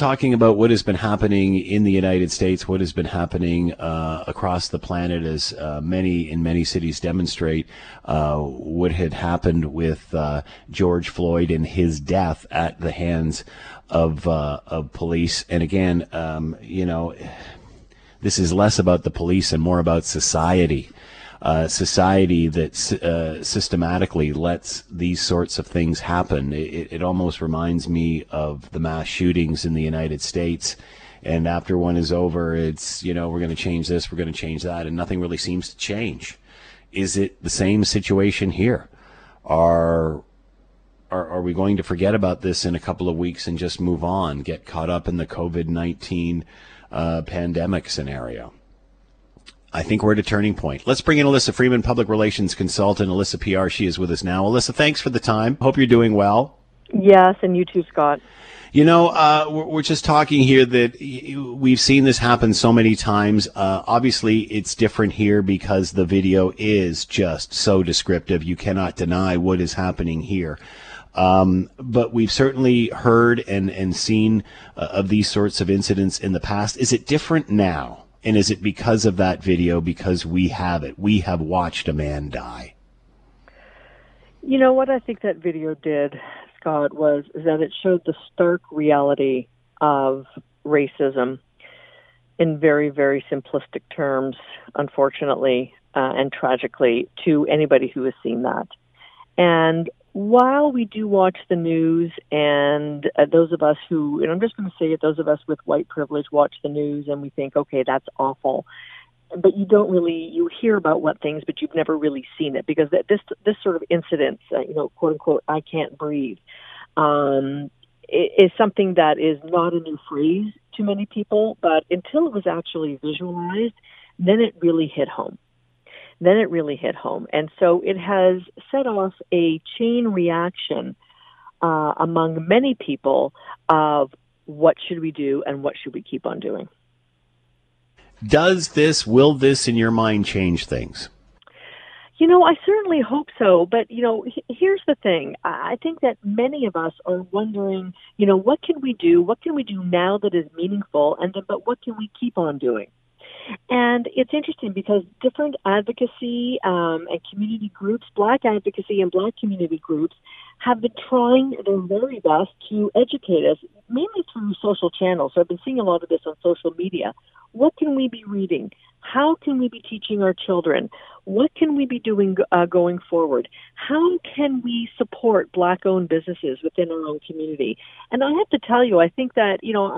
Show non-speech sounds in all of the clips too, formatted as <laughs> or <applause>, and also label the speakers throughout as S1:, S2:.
S1: talking about what has been happening in the United States, what has been happening uh, across the planet, as uh, many in many cities demonstrate uh, what had happened with uh, George Floyd and his death at the hands of uh, of police. And again, um, you know, this is less about the police and more about society uh, society that uh, systematically lets these sorts of things happen. It, it, almost reminds me of the mass shootings in the United States. And after one is over, it's, you know, we're going to change this, we're going to change that, and nothing really seems to change. Is it the same situation here? Are, are, are we going to forget about this in a couple of weeks and just move on, get caught up in the COVID 19 uh, pandemic scenario? I think we're at a turning point. Let's bring in Alyssa Freeman, public relations consultant. Alyssa PR, she is with us now. Alyssa, thanks for the time. Hope you're doing well.
S2: Yes, and you too, Scott.
S1: You know, uh, we're just talking here that we've seen this happen so many times. Uh, obviously, it's different here because the video is just so descriptive. You cannot deny what is happening here. Um, but we've certainly heard and, and seen uh, of these sorts of incidents in the past. Is it different now? And is it because of that video, because we have it? We have watched a man die.
S2: You know what I think that video did, Scott, was is that it showed the stark reality of racism in very, very simplistic terms, unfortunately uh, and tragically, to anybody who has seen that. And while we do watch the news, and uh, those of us who, and I'm just going to say it, those of us with white privilege watch the news and we think, okay, that's awful. But you don't really, you hear about what things, but you've never really seen it because this, this sort of incident, uh, you know, quote unquote, I can't breathe, um, is something that is not a new phrase to many people, but until it was actually visualized, then it really hit home then it really hit home. And so it has set off a chain reaction uh, among many people of what should we do and what should we keep on doing.
S1: Does this, will this in your mind change things?
S2: You know, I certainly hope so. But, you know, here's the thing. I think that many of us are wondering, you know, what can we do? What can we do now that is meaningful? And then, but what can we keep on doing? And it's interesting because different advocacy um, and community groups, black advocacy and black community groups, have been trying their very best to educate us, mainly through social channels. So I've been seeing a lot of this on social media. What can we be reading? How can we be teaching our children? What can we be doing uh, going forward? How can we support black owned businesses within our own community? And I have to tell you, I think that, you know,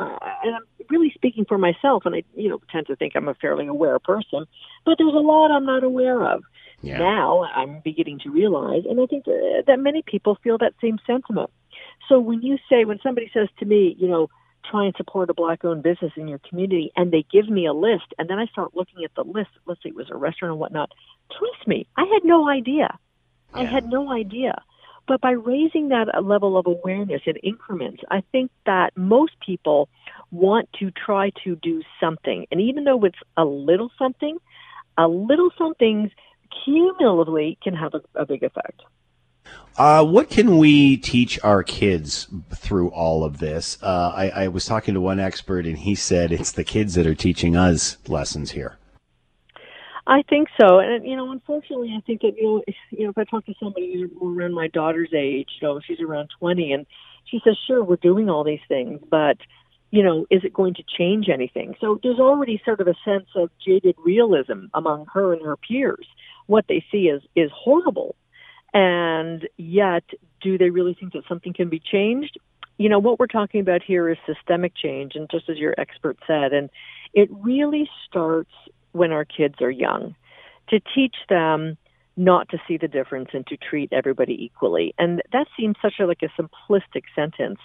S2: and I'm really speaking for myself, and I, you know, tend to think I'm a fairly aware person, but there's a lot I'm not aware of. Yeah. Now I'm beginning to realize, and I think that many people feel that same sentiment. So when you say, when somebody says to me, you know, try and support a black owned business in your community and they give me a list and then I start looking at the list, let's say it was a restaurant and whatnot, trust me, I had no idea. Yeah. I had no idea. But by raising that uh, level of awareness in increments, I think that most people want to try to do something. And even though it's a little something, a little something cumulatively can have a, a big effect.
S1: Uh, what can we teach our kids through all of this? Uh, I, I, was talking to one expert, and he said it's the kids that are teaching us lessons here.
S2: I think so, and you know, unfortunately, I think that you know, if, you know, if I talk to somebody who's around my daughter's age, you know, she's around twenty, and she says, "Sure, we're doing all these things, but." You know, is it going to change anything? So there's already sort of a sense of jaded realism among her and her peers. What they see is is horrible and yet, do they really think that something can be changed? You know, what we're talking about here is systemic change, and just as your expert said, and it really starts when our kids are young to teach them not to see the difference and to treat everybody equally. And that seems such a like a simplistic sentence,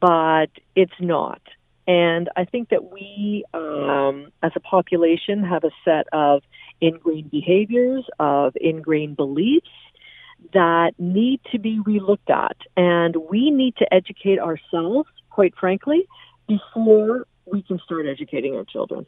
S2: but it's not. And I think that we, um, as a population, have a set of ingrained behaviors, of ingrained beliefs, that need to be relooked at. And we need to educate ourselves, quite frankly, before we can start educating our children.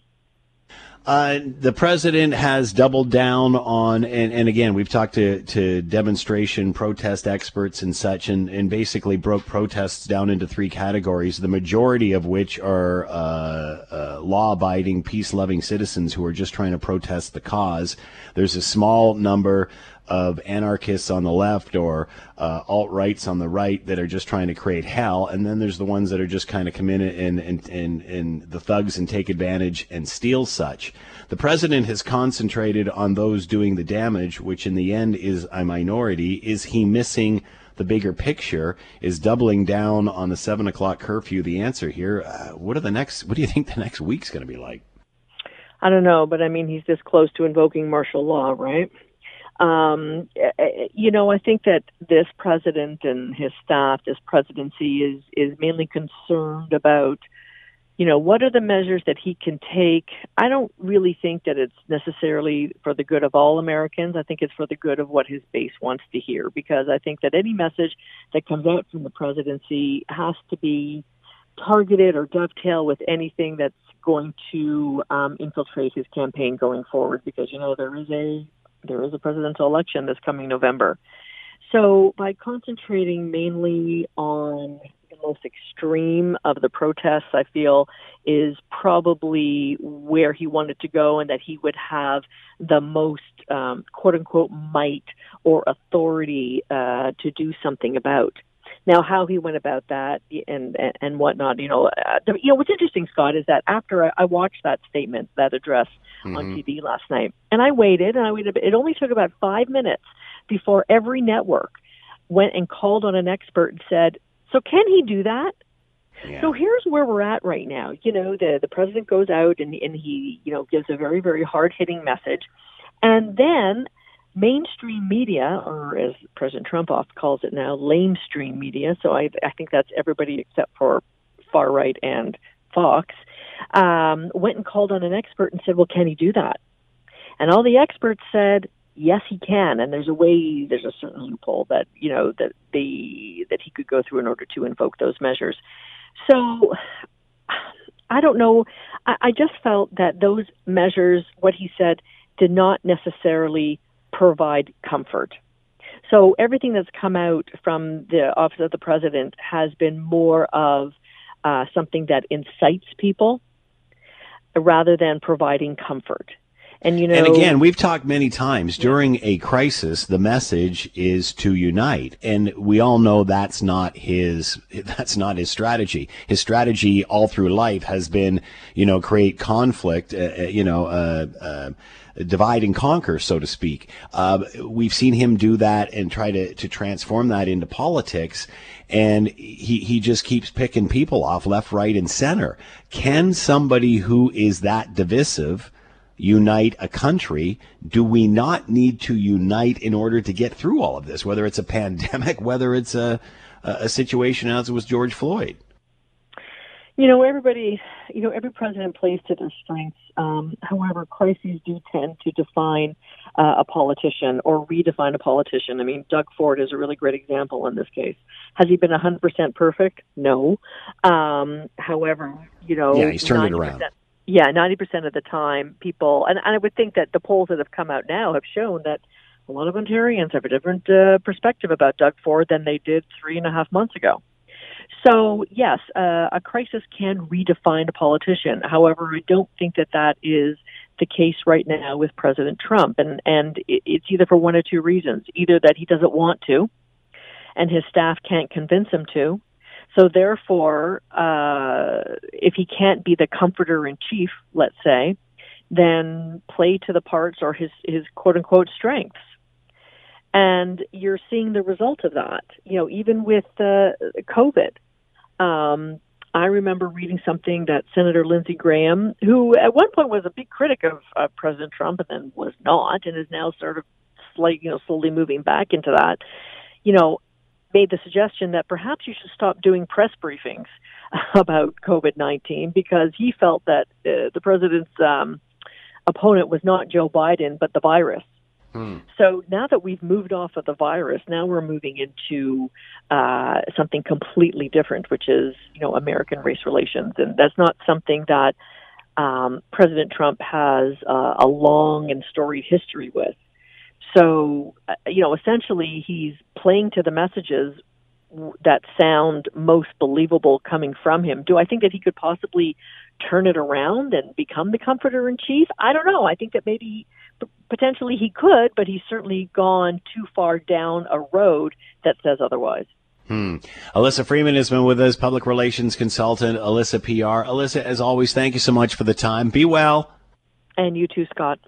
S1: Uh, the president has doubled down on, and, and again, we've talked to, to demonstration protest experts and such, and, and basically broke protests down into three categories, the majority of which are uh, uh, law abiding, peace loving citizens who are just trying to protest the cause. There's a small number of anarchists on the left or uh, alt rights on the right that are just trying to create hell, and then there's the ones that are just kind of come in and and, and and the thugs and take advantage and steal such. The president has concentrated on those doing the damage, which in the end is a minority. Is he missing? the bigger picture is doubling down on the seven o'clock curfew. The answer here, uh, what are the next? What do you think the next week's going to be like?
S2: I don't know, but I mean, he's this close to invoking martial law, right? Um, eh, eh, you know, I think that this president and his staff, this presidency, is is mainly concerned about, you know, what are the measures that he can take. I don't really think that it's necessarily for the good of all Americans. I think it's for the good of what his base wants to hear. Because I think that any message that comes out from the presidency has to be targeted or dovetail with anything that's going to um, infiltrate his campaign going forward. Because you know there is a there is a presidential election this coming November. So by concentrating mainly on the most extreme of the protests, I feel is probably where he wanted to go, and that he would have the most um, "quote unquote" might or authority uh, to do something about. Now, how he went about that and and, and whatnot, you know, uh, you know, what's interesting, Scott, is that after I, I watched that statement, that address mm-hmm. on TV last night, and I waited, and I waited. It only took about five minutes before every network went and called on an expert and said, "So can he do that?" Yeah. So here's where we're at right now. You know, the the president goes out and and he you know gives a very very hard hitting message, and then mainstream media, or as President Trump often calls it now, lamestream media. So I, I think that's everybody except for far right and Fox. Um, went and called on an expert and said, "Well, can he do that?" And all the experts said, "Yes, he can." And there's a way, there's a certain loophole that you know that the that he could go through in order to invoke those measures. So. I don't know. I, I just felt that those measures, what he said, did not necessarily provide comfort. So everything that's come out from the office of the president has been more of uh, something that incites people rather than providing comfort. And you know,
S1: and again, we've talked many times during a crisis, the message is to unite, and we all know that's not his <laughs> that's not his strategy. His strategy all through life has been, you know, create conflict, uh, uh you know. Uh, uh, divide and conquer, so to speak. Uh, we've seen him do that and try to, to transform that into politics. And he, he just keeps picking people off left, right, and center. Can somebody who is that divisive unite a country? Do we not need to unite in order to get through all of this, whether it's a <laughs> pandemic, whether it's a, a situation as it was George Floyd?
S2: You know, everybody, you know, every president plays to their strengths. Um, however, crises do tend to define uh, a politician or redefine a politician. I mean, Doug Ford is a really great example in this case. Has he been 100% perfect? No. Um, however, you know,
S1: yeah, he's turned it around.
S2: Yeah, 90% of the time, people, and, and I would think that the polls that have come out now have shown that a lot of Ontarians have a different uh, perspective about Doug Ford than they did three and a half months ago. So, yes, uh, a crisis can redefine a politician. However, I don't think that that is the case right now with President Trump. And, and it's either for one or two reasons either that he doesn't want to, and his staff can't convince him to. So, therefore, uh, if he can't be the comforter in chief, let's say, then play to the parts or his, his quote unquote strengths and you're seeing the result of that. You know, even with uh, COVID, um, I remember reading something that Senator Lindsey Graham, who at one point was a big critic of uh, President Trump and then was not, and is now sort of slight, you know, slowly moving back into that, you know, made the suggestion that perhaps you should stop doing press briefings <laughs> about COVID 19 because he felt that uh, the president's um, opponent was not Joe Biden, but the virus. Hmm. So now that we've moved off of the virus, now we're moving into uh, something completely different, which is you know American race relations, and that's not something that um, President Trump has uh, a long and storied history with. So, uh, you know, essentially, he's playing to the messages that sound most believable coming from him. Do I think that he could possibly turn it around and become the comforter in chief? I don't know. I think that maybe potentially he could, but he's certainly gone too far down a road that says otherwise.
S1: Hmm. Alyssa Freeman has been with us, public relations consultant, Alyssa PR. Alyssa, as always, thank you so much for the time. Be well.
S2: And you too, Scott.